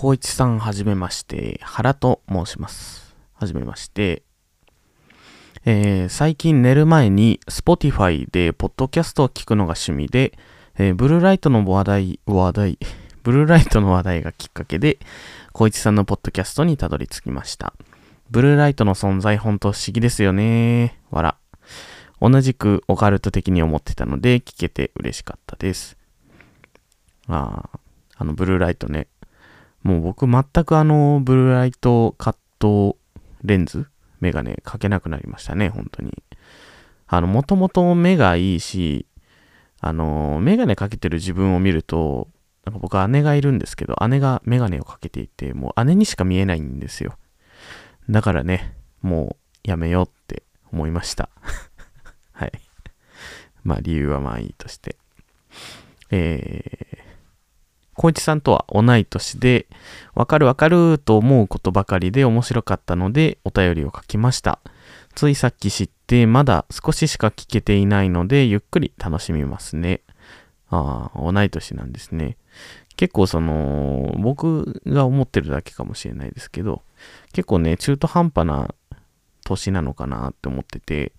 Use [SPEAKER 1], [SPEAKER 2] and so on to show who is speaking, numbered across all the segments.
[SPEAKER 1] 光一さんはじめまして、原と申します。はじめまして。えー最近寝る前に Spotify でポッドキャストを聞くのが趣味で、えーブルーライトの話題、話題、ブルーライトの話題がきっかけで、光一さんのポッドキャストにたどり着きました。ブルーライトの存在本当不思議ですよね。わら。同じくオカルト的に思ってたので聞けて嬉しかったです。ああ、あのブルーライトね。もう僕全くあのブルーライトカットレンズメガネかけなくなりましたね、本当に。あの、もともと目がいいし、あの、メガネかけてる自分を見ると、なんか僕姉がいるんですけど、姉がメガネをかけていて、もう姉にしか見えないんですよ。だからね、もうやめようって思いました。はい。まあ理由はまあいいとして。えー、小一さんとは同い年で、わかるわかると思うことばかりで面白かったのでお便りを書きました。ついさっき知ってまだ少ししか聞けていないのでゆっくり楽しみますね。ああ、同い年なんですね。結構その、僕が思ってるだけかもしれないですけど、結構ね、中途半端な年なのかなって思ってて、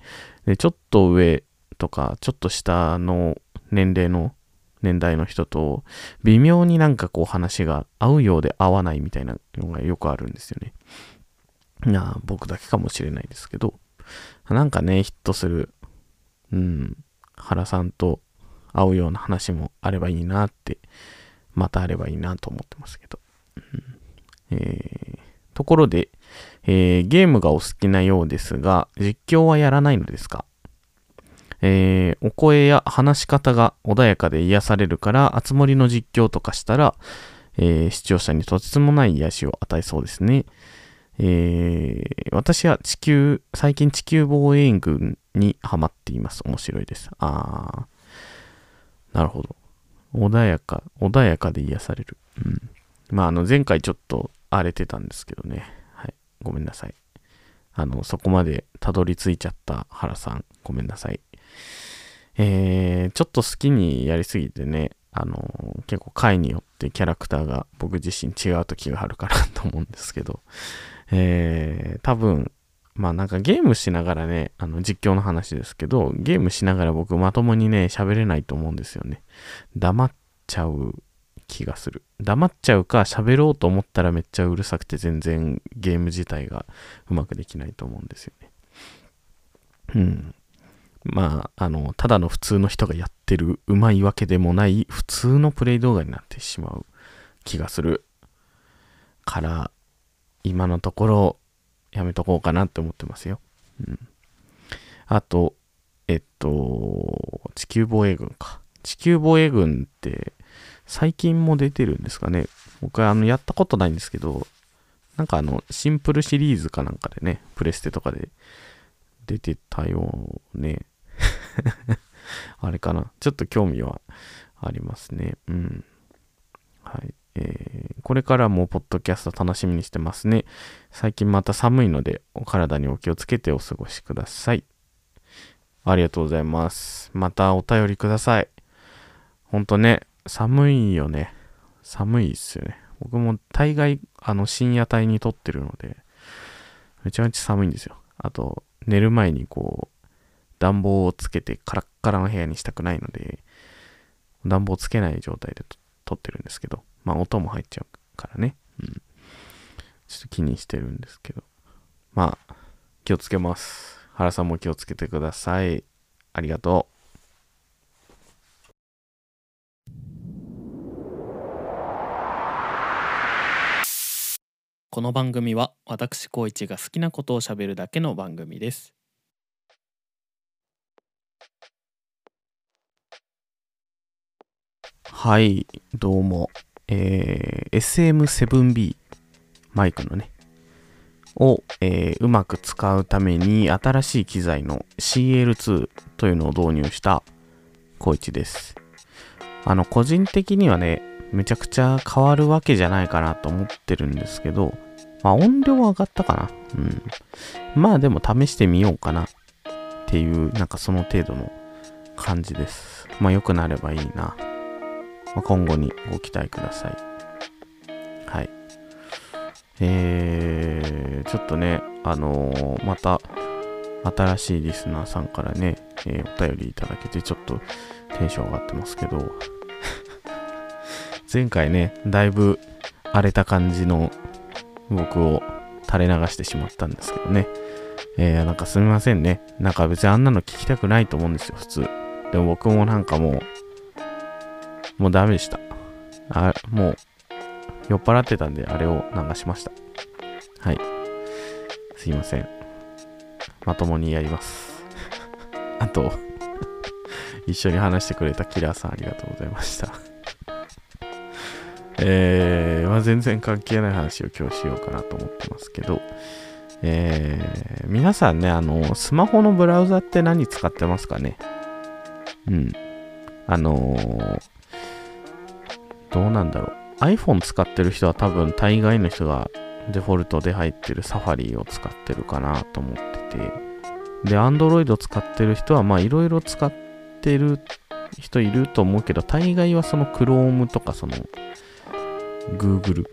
[SPEAKER 1] でちょっと上とか、ちょっと下の年齢の年代の人と、微妙になんかこう話が合うようで合わないみたいなのがよくあるんですよね。なあ僕だけかもしれないですけど、なんかね、ヒットする、うん、原さんと合うような話もあればいいなって、またあればいいなと思ってますけど。うんえーところで、えーゲームがお好きなようですが、実況はやらないのですか？えーお声や話し方が穏やかで癒されるから、あつ森の実況とかしたら、えー視聴者にとてつもない癒しを与えそうですね。えー私は地球、最近地球防衛軍にハマっています。面白いです。あー、なるほど。穏やか、穏やかで癒される。うん。まあ、あの、前回ちょっと荒れてたんですけどね。はい。ごめんなさい。あの、そこまでたどり着いちゃった原さん、ごめんなさい。えー、ちょっと好きにやりすぎてね、あの結構回によってキャラクターが僕自身違う時があるかなと思うんですけど、えー、多分、まあなんかゲームしながらね、あの実況の話ですけど、ゲームしながら僕まともにね、喋れないと思うんですよね。黙っちゃう気がする。黙っちゃうか喋ろうと思ったらめっちゃうるさくて全然ゲーム自体がうまくできないと思うんですよね。うん。まあ、あの、ただの普通の人がやってるうまいわけでもない普通のプレイ動画になってしまう気がするから、今のところやめとこうかなって思ってますよ。うん。あと、えっと、地球防衛軍か。地球防衛軍って最近も出てるんですかね。僕はあのやったことないんですけど、なんかあのシンプルシリーズかなんかでね、プレステとかで出てたよね。あれかな。ちょっと興味はありますね。うん。はい。えーこれからもポッドキャスト楽しみにしてますね。最近また寒いので、お体にお気をつけてお過ごしください。ありがとうございます。またお便りください。ほんとね、寒いよね。寒いっすよね。僕も大概、あの、深夜帯に撮ってるので、めちゃめちゃ寒いんですよ。あと、寝る前にこう、暖房をつけてカラッカラの部屋にしたくないので、暖房つけない状態でと撮ってるんですけど、まあ音も入っちゃうからね。うん。ちょっと気にしてるんですけど。まあ、気をつけます。原さんも気をつけてください。ありがとう。
[SPEAKER 2] この番組は私高一が好きなことをしゃべるだけの番組です
[SPEAKER 1] はい、どうも。えー SM7B マイクのね、を、えーうまく使うために新しい機材の CL2 というのを導入したコイチです。あの、個人的にはね、めちゃくちゃ変わるわけじゃないかなと思ってるんですけど、まあ音量は上がったかな。うん。まあでも試してみようかなっていう、なんかその程度の感じです。まあ良くなればいいな。ま、今後にご期待ください。はい。えー、ちょっとね、あのーまた、新しいリスナーさんからね、えーお便りいただけて、ちょっとテンション上がってますけど、前回ね、だいぶ荒れた感じの僕を垂れ流してしまったんですけどね。えー、なんかすみませんね。なんか別にあんなの聞きたくないと思うんですよ、普通。でも僕もなんかもう、もうダメでした。あ、もう、酔っ払ってたんで、あれを流しました。はい。すいません。まともにやります。あと、一緒に話してくれたキラーさんありがとうございました。えー、まあ、全然関係ない話を今日しようかなと思ってますけど、えー、皆さんね、あの、スマホのブラウザって何使ってますかね？うん。あのーどうなんだろう。iPhone 使ってる人は多分大概の人がデフォルトで入ってるサファリを使ってるかなと思ってて。で、Android 使ってる人はまあいろいろ使ってる人いると思うけど、大概はその Chrome とかその Google っ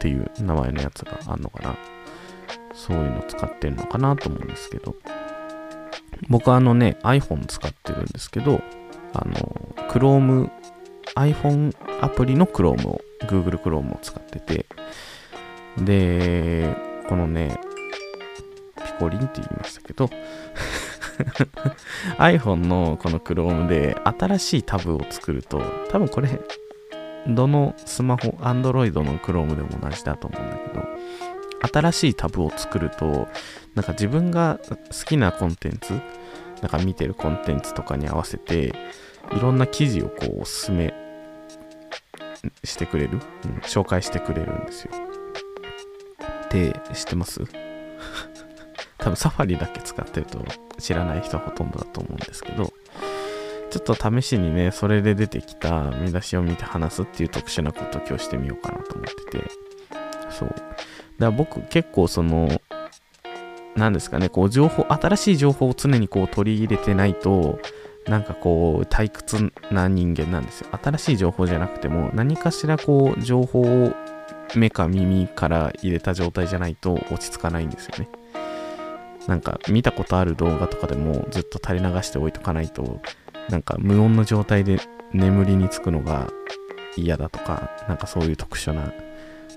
[SPEAKER 1] ていう名前のやつがあんのかな。そういうの使ってるのかなと思うんですけど。僕はあのね、iPhone 使ってるんですけど、あの、Chrome、iPhone アプリの Chrome を、Google Chrome を使ってて、で、このね、ピコリンって言いましたけど、iPhone のこの Chrome で新しいタブを作ると、多分これ、どのスマホ、Android の Chrome でも同じだと思うんだけど、新しいタブを作ると、なんか自分が好きなコンテンツ、なんか見てるコンテンツとかに合わせて、いろんな記事をこうおすすめしてくれる、うん、紹介してくれるんですよ。で、知ってます？多分サファリだけ使ってると知らない人はほとんどだと思うんですけど、ちょっと試しにね、それで出てきた見出しを見て話すっていう特殊なことを今日してみようかなと思ってて、そう。だから僕結構その、なんですかね、こう情報、新しい情報を常にこう取り入れてないと、なんかこう退屈な人間なんですよ。新しい情報じゃなくても、何かしらこう情報を目か耳から入れた状態じゃないと落ち着かないんですよね。なんか見たことある動画とかでもずっと垂れ流しておいとかないと、なんか無音の状態で眠りにつくのが嫌だとか、なんかそういう特殊な、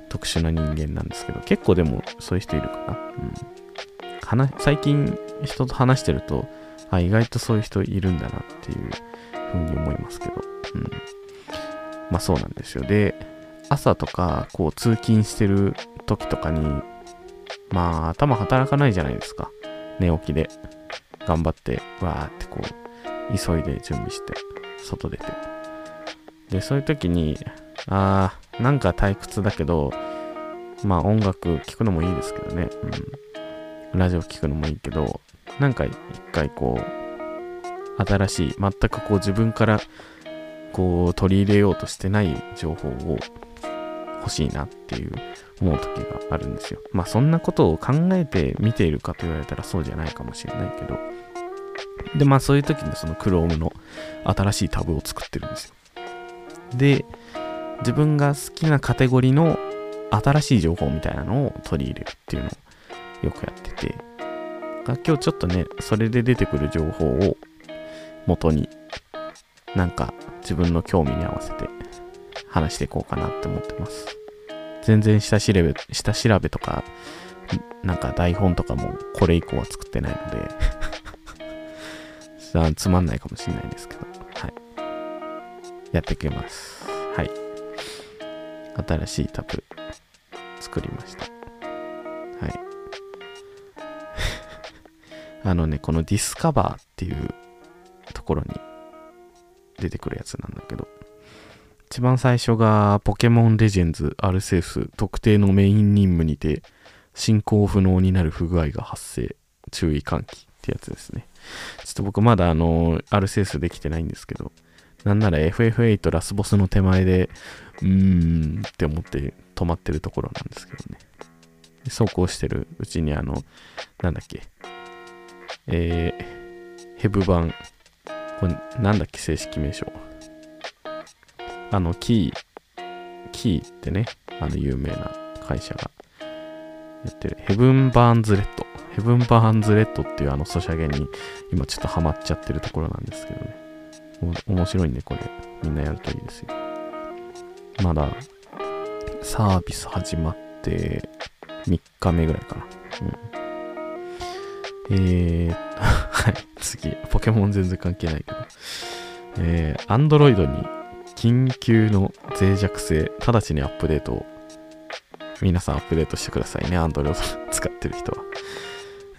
[SPEAKER 1] 特殊な人間なんですけど、結構でもそういう人いるかな？うん。話最近人と話してると、あ、意外とそういう人いるんだなっていうふうに思いますけど。うん。まあそうなんですよ。で、朝とか、こう通勤してる時とかに、まあ頭働かないじゃないですか。寝起きで。頑張って、わーってこう、急いで準備して、外出て。で、そういう時に、あー、なんか退屈だけど、まあ音楽聴くのもいいですけどね。うん。ラジオ聴くのもいいけど、なんか一回こう、新しい、全くこう自分からこう取り入れようとしてない情報を欲しいなっていう思う時があるんですよ。まあそんなことを考えて見ているかと言われたらそうじゃないかもしれないけど。で、まあそういう時にその Chrome の新しいタブを作ってるんですよ。で、自分が好きなカテゴリーの新しい情報みたいなのを取り入れるっていうのをよくやってて、今日ちょっとね、それで出てくる情報を元に、なんか自分の興味に合わせて話していこうかなって思ってます。全然下調べ、下調べとか、なんか台本とかもこれ以降は作ってないので あつまんないかもしれないですけど、はい。やっていきます。はい。新しいタブ作りました。あのね、このディスカバーっていうところに出てくるやつなんだけど、一番最初がポケモンレジェンズアルセウス特定のメイン任務にて進行不能になる不具合が発生注意喚起ってやつですね。ちょっと僕まだあの、アルセウスできてないんですけど、なんなら FF8 ラスボスの手前で、うーんって思って止まってるところなんですけどね。でそうこうしてるうちにあの、なんだっけ、えー、ヘブ版、これなんだっけ？正式名称。あの、 Key、Key ってね、あの有名な会社がやってる。ヘブン・バーンズ・レッド。ヘブン・バーンズ・レッドっていうあのソシャゲに今ちょっとハマっちゃってるところなんですけどね。面白いんでこれみんなやるといいですよ。まだサービス始まって3日目ぐらいかな。うん。えー、はい、次。ポケモン全然関係ないけど。えー、Android に緊急の脆弱性、直ちにアップデートを、皆さんアップデートしてくださいね、Android 使ってる人は。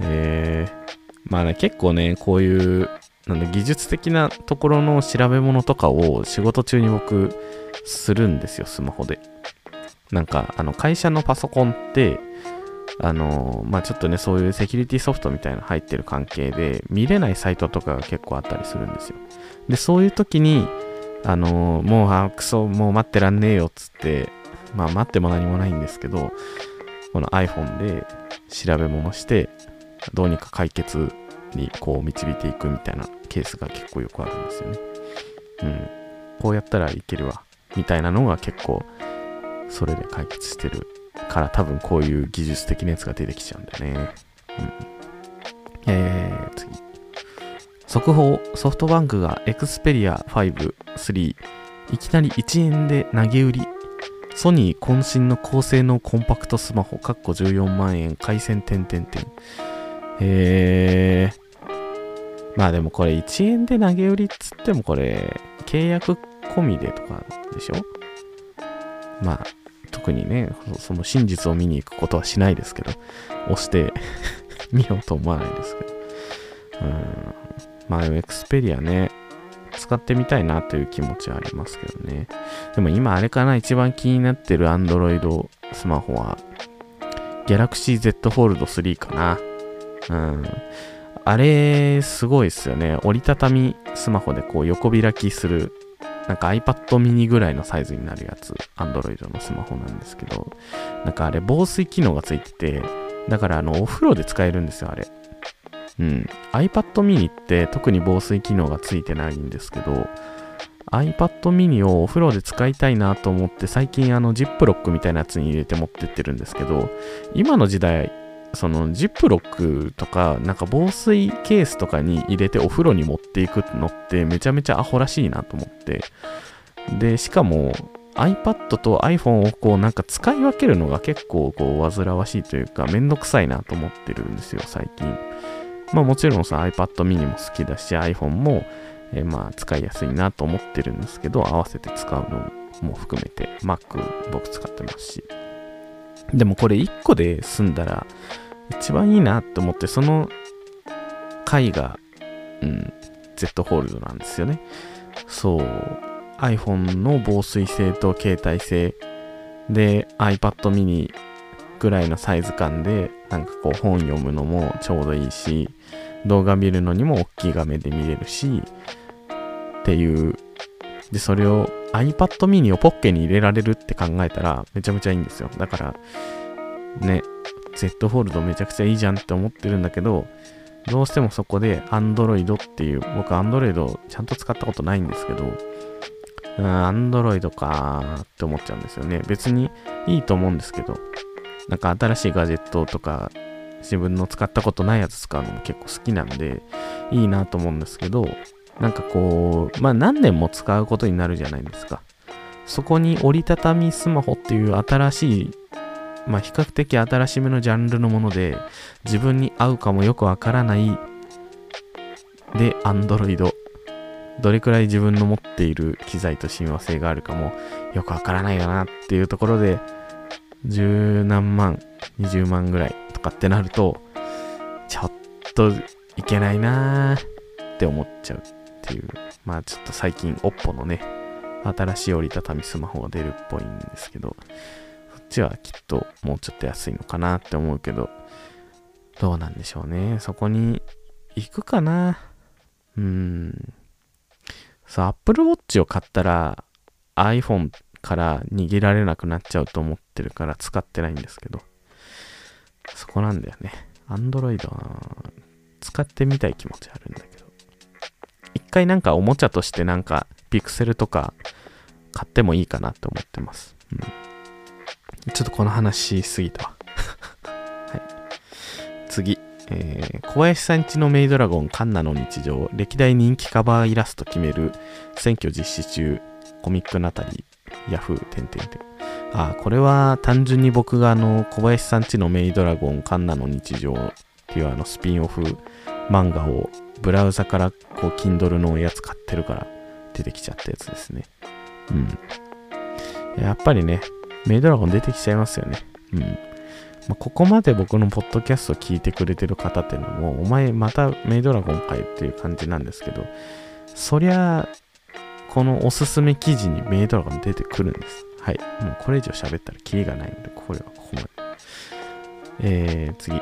[SPEAKER 1] えー、まあね、結構ね、こういう、なんで技術的なところの調べ物とかを仕事中に僕するんですよ、スマホで。なんか、あの、会社のパソコンって、あのまあちょっとね、そういうセキュリティソフトみたいな入ってる関係で、見れないサイトとかが結構あったりするんですよ。で、そういう時に、あのもう、あ、クソ、もう待ってらんねえよっつって、まあ待っても何もないんですけど、この iPhone で調べ物して、どうにか解決にこう導いていくみたいなケースが結構よくあるんですよね。うん。こうやったらいけるわ。みたいなのが結構、それで解決してるから多分こういう技術的なやつが出てきちゃうんだよね。うん。えー、次。速報、ソフトバンクが Xperia 5、3、いきなり1円で投げ売り。ソニー渾身の高性能コンパクトスマホ、かっこ14万円、回線点々点。へー。まあでもこれ1円で投げ売りっつってもこれ、契約込みでとかでしょ？まあ、特にね、その真実を見に行くことはしないですけど、押して 見ようと思わないですけど。うん。まあ、エクスペリアね、使ってみたいなという気持ちはありますけどね。でも今あれかな、一番気になってる Android スマホは、Galaxy Z Fold 3かな。うん。あれ、すごいっすよね。折りたたみスマホでこう横開きするなんか iPad mini ぐらいのサイズになるやつ、Android のスマホなんですけど、なんかあれ防水機能がついてて、だからあのお風呂で使えるんですよ、あれ。うん。iPad mini って特に防水機能がついてないんですけど、iPad mini をお風呂で使いたいなと思って最近あのジップロックみたいなやつに入れて持ってってるんですけど、今の時代そのジップロックとか、なんか防水ケースとかに入れてお風呂に持っていくのってめちゃめちゃアホらしいなと思って。で、しかも iPad と iPhone をこうなんか使い分けるのが結構こう煩わしいというかめんどくさいなと思ってるんですよ、最近。まあもちろんさ iPad mini も好きだし iPhone も、え、まあ使いやすいなと思ってるんですけど、合わせて使うのも含めて Mac 僕使ってますし。でもこれ1個で済んだら一番いいなって思って、その回が、うん、Z ホールドなんですよね。そう。iPhone の防水性と携帯性で iPad mini ぐらいのサイズ感でなんかこう本読むのもちょうどいいし動画見るのにも大きい画面で見れるしっていうでそれを iPad mini をポッケに入れられるって考えたらめちゃめちゃいいんですよ。だから、ね、Z フォールドめちゃくちゃいいじゃんって思ってるんだけど、どうしてもそこで Android っていう、僕 Android ちゃんと使ったことないんですけど、うん、Android かーって思っちゃうんですよね。別にいいと思うんですけど、なんか新しいガジェットとか、自分の使ったことないやつ使うのも結構好きなんで、いいなと思うんですけど、なんかこう、まあ何年も使うことになるじゃないですか。そこに折りたたみスマホっていう新しい、まあ比較的新しめのジャンルのもので、自分に合うかもよくわからない、で、Android。どれくらい自分の持っている機材と親和性があるかもよくわからないよなっていうところで、十何万、二十万ぐらいとかってなると、ちょっといけないなーって思っちゃうっていう、まあちょっと最近 OPPO のね、新しい折りたたみスマホが出るっぽいんですけど、そっちはきっともうちょっと安いのかなって思うけど、どうなんでしょうね。そこに行くかなうーん。そう、Apple Watch を買ったら iPhone から逃げられなくなっちゃうと思ってるから使ってないんですけど、そこなんだよね。Android は使ってみたい気持ちあるんだけど。一回なんかおもちゃとしてなんかピクセルとか買ってもいいかなって思ってます。うん。ちょっとこの話しすぎたわ。はい、次。えー小林さんちのメイドラゴンカンナの日常。歴代人気カバーイラスト決める。選挙実施中。コミックナタリー。ヤフーてんてんてん。あーこれは単純に僕があの小林さんちのメイドラゴンカンナの日常っていうあのスピンオフ漫画をブラウザからこう Kindle のやつ買ってるから出てきちゃったやつですねうんやっぱりねメイドラゴン出てきちゃいますよねうんまあ、ここまで僕のポッドキャストを聞いてくれてる方っていうのも、お前またメイドラゴンかいっていう感じなんですけど、そりゃ、このおすすめ記事にメイドラゴン出てくるんです。はい。もうこれ以上喋ったらキリがないので、これはここまで。えー、次。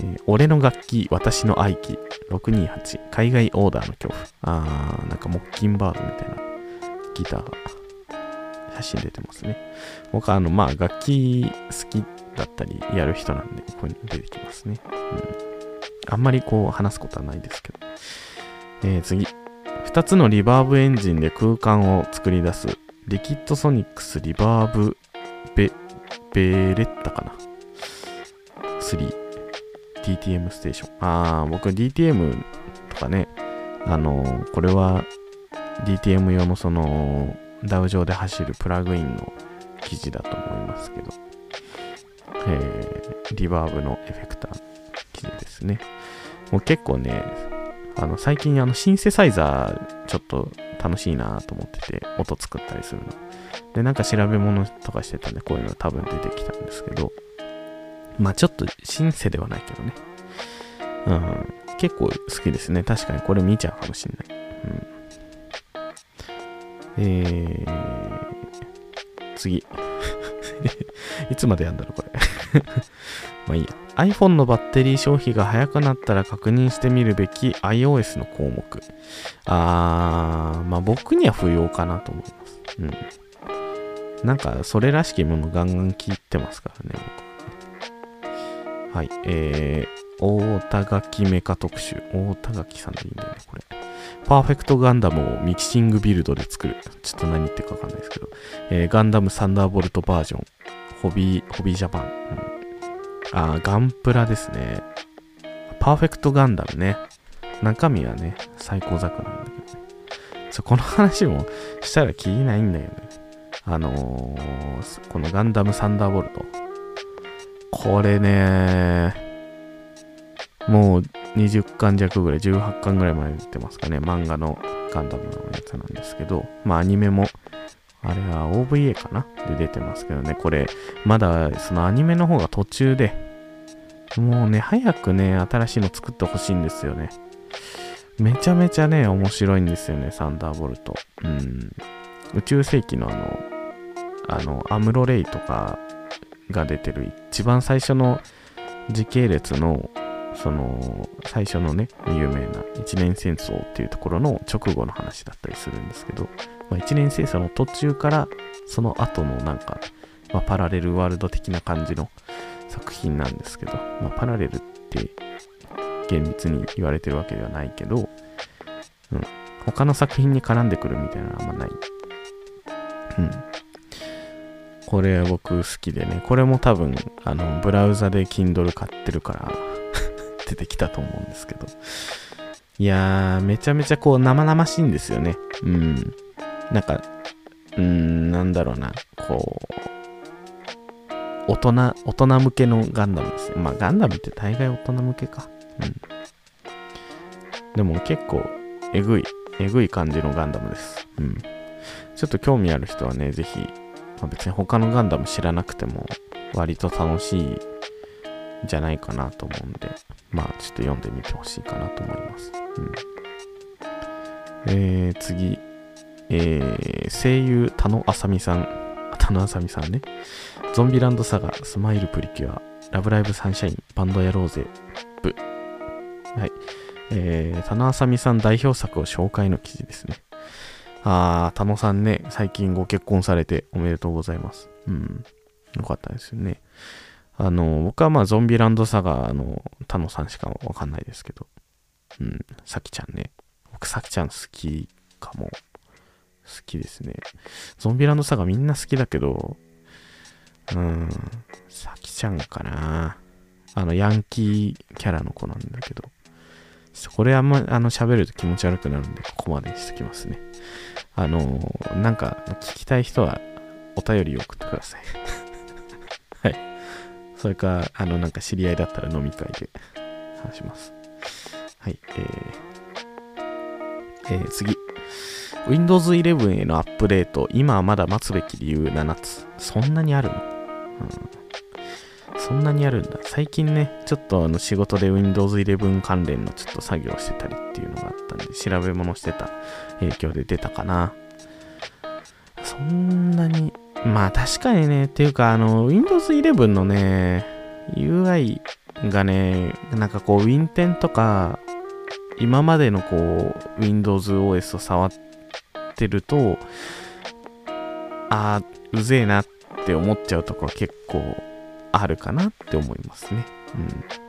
[SPEAKER 1] えー俺の楽器、私の愛機、628、海外オーダーの恐怖。あー、なんかモッキンバードみたいなギターが、写真出てますね。僕はあの、まあ、楽器好きだったりやる人なんで、こういうの出てきますね。うん。あんまりこう話すことはないですけど。えー、次。2つのリバーブエンジンで空間を作り出す、リキッドソニックスリバーブベ、ベレッタかな。3。DTM ステーション。あー、僕 DTM とかね、あのーこれは DTM 用のその、ダウ上で走るプラグインの記事だと思いますけど、えーリバーブのエフェクター記事ですね。もう結構ね、あの最近あのシンセサイザーちょっと楽しいなと思ってて、音作ったりするの。で、なんか調べ物とかしてたんで、こういうの多分出てきたんですけど、まあちょっとシンセではないけどね。うん、結構好きですね。確かにこれ見ちゃうかもしんない。うんえー、次。いつまでやんだろう、これ。まあいいや。iPhone のバッテリー消費が早くなったら確認してみるべき iOS の項目。あー、まあ僕には不要かなと思います。うん。なんか、それらしきものガンガン聞いてますからね、僕はね。はい。えー、大田垣メカ特集。大田垣さんでいいんだよね、これ。パーフェクトガンダムをミキシングビルドで作る。ちょっと何言ってるかわかんないですけど。えーガンダムサンダーボルトバージョン。ホビー、ホビージャパン。うん、あ、ガンプラですね。パーフェクトガンダムね。中身はね、最高作なんだけどね。そうこの話もしたらきりないんだよね。あのーこのガンダムサンダーボルト。これね、もう20巻弱ぐらい、18巻ぐらいまで出てますかね。漫画のガンダムのやつなんですけど、まあアニメも、あれは OVA かな？で出てますけどね、これ、まだそのアニメの方が途中で、もうね、早くね、新しいの作ってほしいんですよね。めちゃめちゃね、面白いんですよね、サンダーボルト。うん。宇宙世紀のあの、あの、アムロレイとかが出てる一番最初の時系列の、その、最初のね、有名な一年戦争っていうところの直後の話だったりするんですけど、まあ、一年戦争の途中から、その後のなんか、まあ、パラレルワールド的な感じの作品なんですけど、まあ、パラレルって厳密に言われてるわけではないけど、うん、他の作品に絡んでくるみたいなのはあんまない。うん。これ僕好きでね、これも多分、あの、ブラウザで Kindle 買ってるから 出てきたと思うんですけど。いやー、めちゃめちゃこう生々しいんですよね。うん。なんか、うーん、なんだろうな、こう、大人、大人向けのガンダムですね。まあ、ガンダムって大概大人向けか。うん。でも結構、えぐい、えぐい感じのガンダムです。うん。ちょっと興味ある人はね、ぜひ、まあ、別に他のガンダム知らなくても、割と楽しいんじゃないかなと思うんで、まあ、ちょっと読んでみてほしいかなと思います。うん。えー、次。えー、声優、田野あさみさん。田野あさみさんね。ゾンビランドサガ、スマイルプリキュア、ラブライブサンシャイン、バンドやろうぜ、ブ。はい。えー、田野あさみさん代表作を紹介の記事ですね。あー、田野さんね、最近ご結婚されておめでとうございます。うん。よかったですよね。あの、僕はまあゾンビランドサガの田野さんしかわかんないですけど。うん、さきちゃんね。僕、さきちゃん好きかも。好きですね。ゾンビランドサガみんな好きだけど、うん、さきちゃんかな。あの、ヤンキーキャラの子なんだけど、これあんま、あの、喋ると気持ち悪くなるんで、ここまでにしときますね。あのなんか、聞きたい人は、お便り送ってください。はい。それか、あの、なんか知り合いだったら飲み会で話します。はい。えー、えー、次。Windows 11へのアップデート、今はまだ待つべき理由7つ。そんなにあるの、うん、そんなにあるんだ。最近ね、ちょっとあの仕事で Windows 11関連のちょっと作業してたりっていうのがあったんで、調べ物してた影響で出たかな。そんなに、まあ確かにね、っていうかあの Windows 11のね、UI がね、なんかこう Win10 とか、今までのこう Windows OS を触ってると、あー、うぜえなって思っちゃうところ結構あるかなって思いますね。うん。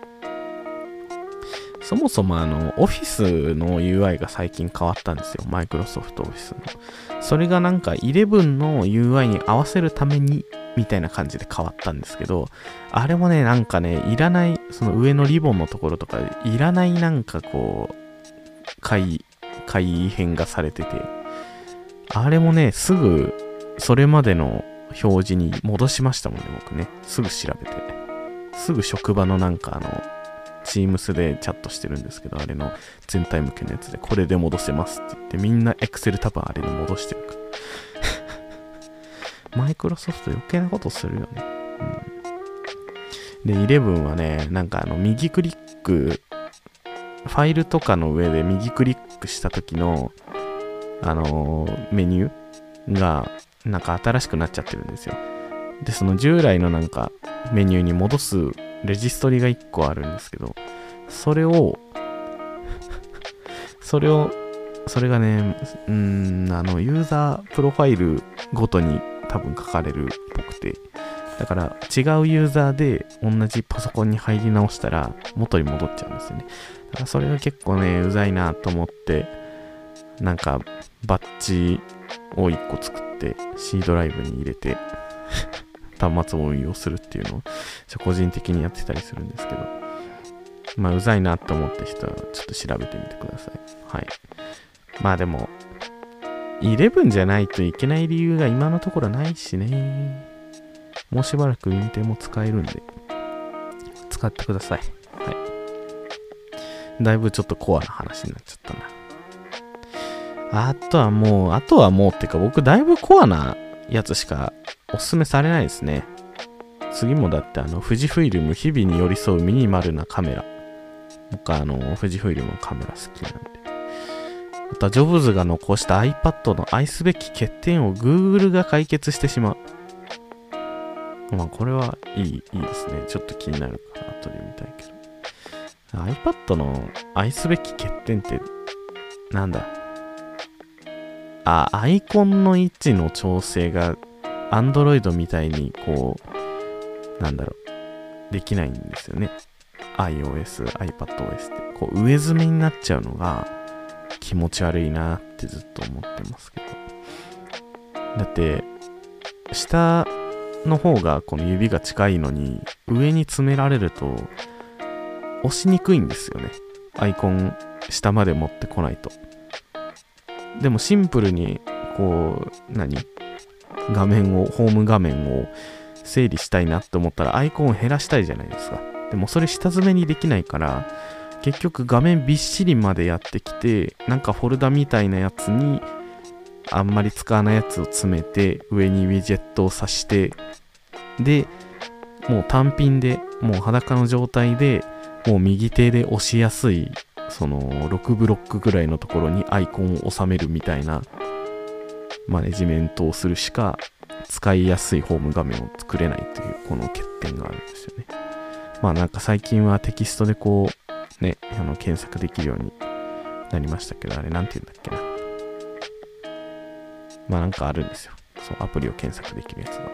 [SPEAKER 1] そもそもあの、オフィスの UI が最近変わったんですよ。マイクロソフトオフィスの。それがなんか11の UI に合わせるためにみたいな感じで変わったんですけど、あれもね、なんかね、いらない、その上のリボンのところとか、いらないなんかこう、改、改変がされてて、あれもね、すぐ、それまでの表示に戻しましたもんね、僕ね。すぐ調べて。すぐ職場のなんかあの、Teams でチャットしてるんですけど、あれの全体向けのやつで、これで戻せますって言って、みんな Excel 多分あれで戻してるから。マイクロソフト余計なことするよね。うん。で、11はね、なんかあの、右クリック、ファイルとかの上で右クリックした時の、あのー、メニューが、なんか新しくなっちゃってるんですよ。で、その従来のなんかメニューに戻すレジストリが1個あるんですけど、それを それを、それがね、うん、あの、ユーザープロファイルごとに多分書かれるっぽくて、だから違うユーザーで同じパソコンに入り直したら元に戻っちゃうんですよね。だからそれが結構ね、うざいなと思って、なんかバッジを1個作って C ドライブに入れて 端末を運用するっていうのを個人的にやってたりするんですけど、まあうざいなと思った人はちょっと調べてみてください。はい。まあでも、11じゃないといけない理由が今のところないしね。もうしばらく運転も使えるんで、使ってください。はい。だいぶちょっとコアな話になっちゃったな。あとはもう、あとはもうってか僕だいぶコアなやつしかおすすめされないですね。次もだってあの、富士フイルム日々に寄り添うミニマルなカメラ。僕はあの、富士フイルムのカメラ好きなんで。また、ジョブズが残した iPad の愛すべき欠点を Google が解決してしまう。まあ、これはいい、いいですね。ちょっと気になるから、後で見たいけど。iPad の愛すべき欠点って、なんだ？あ、アイコンの位置の調整が、Android みたいに、こう、なんだろう、できないんですよね。iOS、iPadOS って。こう、上積みになっちゃうのが、気持ち悪いなってずっと思ってますけど。だって、下の方がこの指が近いのに、上に詰められると、押しにくいんですよね。アイコン下まで持ってこないと。でもシンプルに、こう、何？画面を、ホーム画面を整理したいなって思ったらアイコンを減らしたいじゃないですか。でもそれ下詰めにできないから、結局画面びっしりまでやってきて、なんかフォルダみたいなやつに、あんまり使わないやつを詰めて、上にウィジェットを挿して、で、もう単品で、もう裸の状態で、もう右手で押しやすい、その6ブロックぐらいのところにアイコンを収めるみたいなマネジメントをするしか使いやすいホーム画面を作れないというこの欠点があるんですよね。まあなんか最近はテキストでこうね、あの検索できるようになりましたけど、あれなんて言うんだっけな。まあなんかあるんですよ。そう、アプリを検索できるやつが。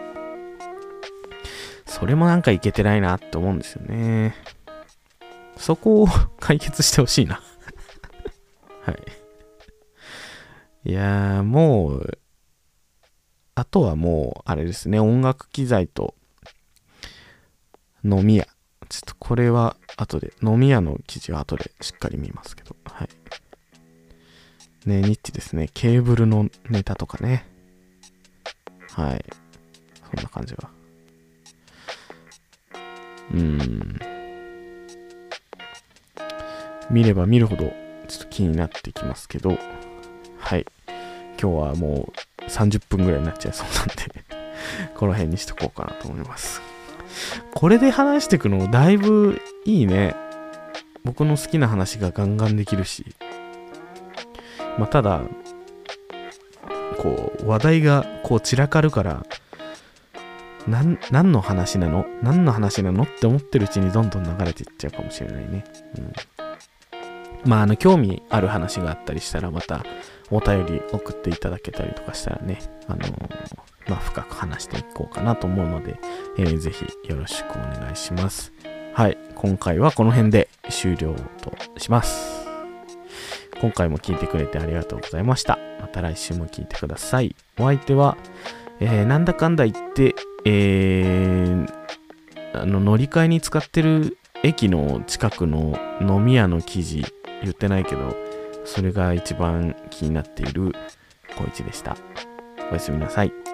[SPEAKER 1] それもなんかいけてないなって思うんですよね。そこを解決してほしいな はい。いやー、もう、あとはもう、あれですね、音楽機材と飲み屋ちょっとこれは後で、飲み屋の記事は後でしっかり見ますけど、はい。ね、ニッチですね。ケーブルのネタとかね。はい。そんな感じは。うーん。見れば見るほど、ちょっと気になってきますけど、はい。今日はもう30分ぐらいになっちゃいそうなんでこの辺にしとこうかなと思います。これで話していくのだいぶいいね。僕の好きな話がガンガンできるし。まあ、ただ、こう、話題がこう散らかるから、何の話なの？何の話なの？って思ってるうちにどんどん流れていっちゃうかもしれないね。うん。まあ、あの、興味ある話があったりしたら、またお便り送っていただけたりとかしたらね、あのー、まあ、深く話していこうかなと思うので、えー、ぜひよろしくお願いします。はい、今回はこの辺で終了とします。今回も聞いてくれてありがとうございました。また来週も聞いてください。お相手は、えー、なんだかんだ言って、えー、あの乗り換えに使ってる駅の近くの飲み屋の記事言ってないけど、それが一番気になっている小一でした。おやすみなさい。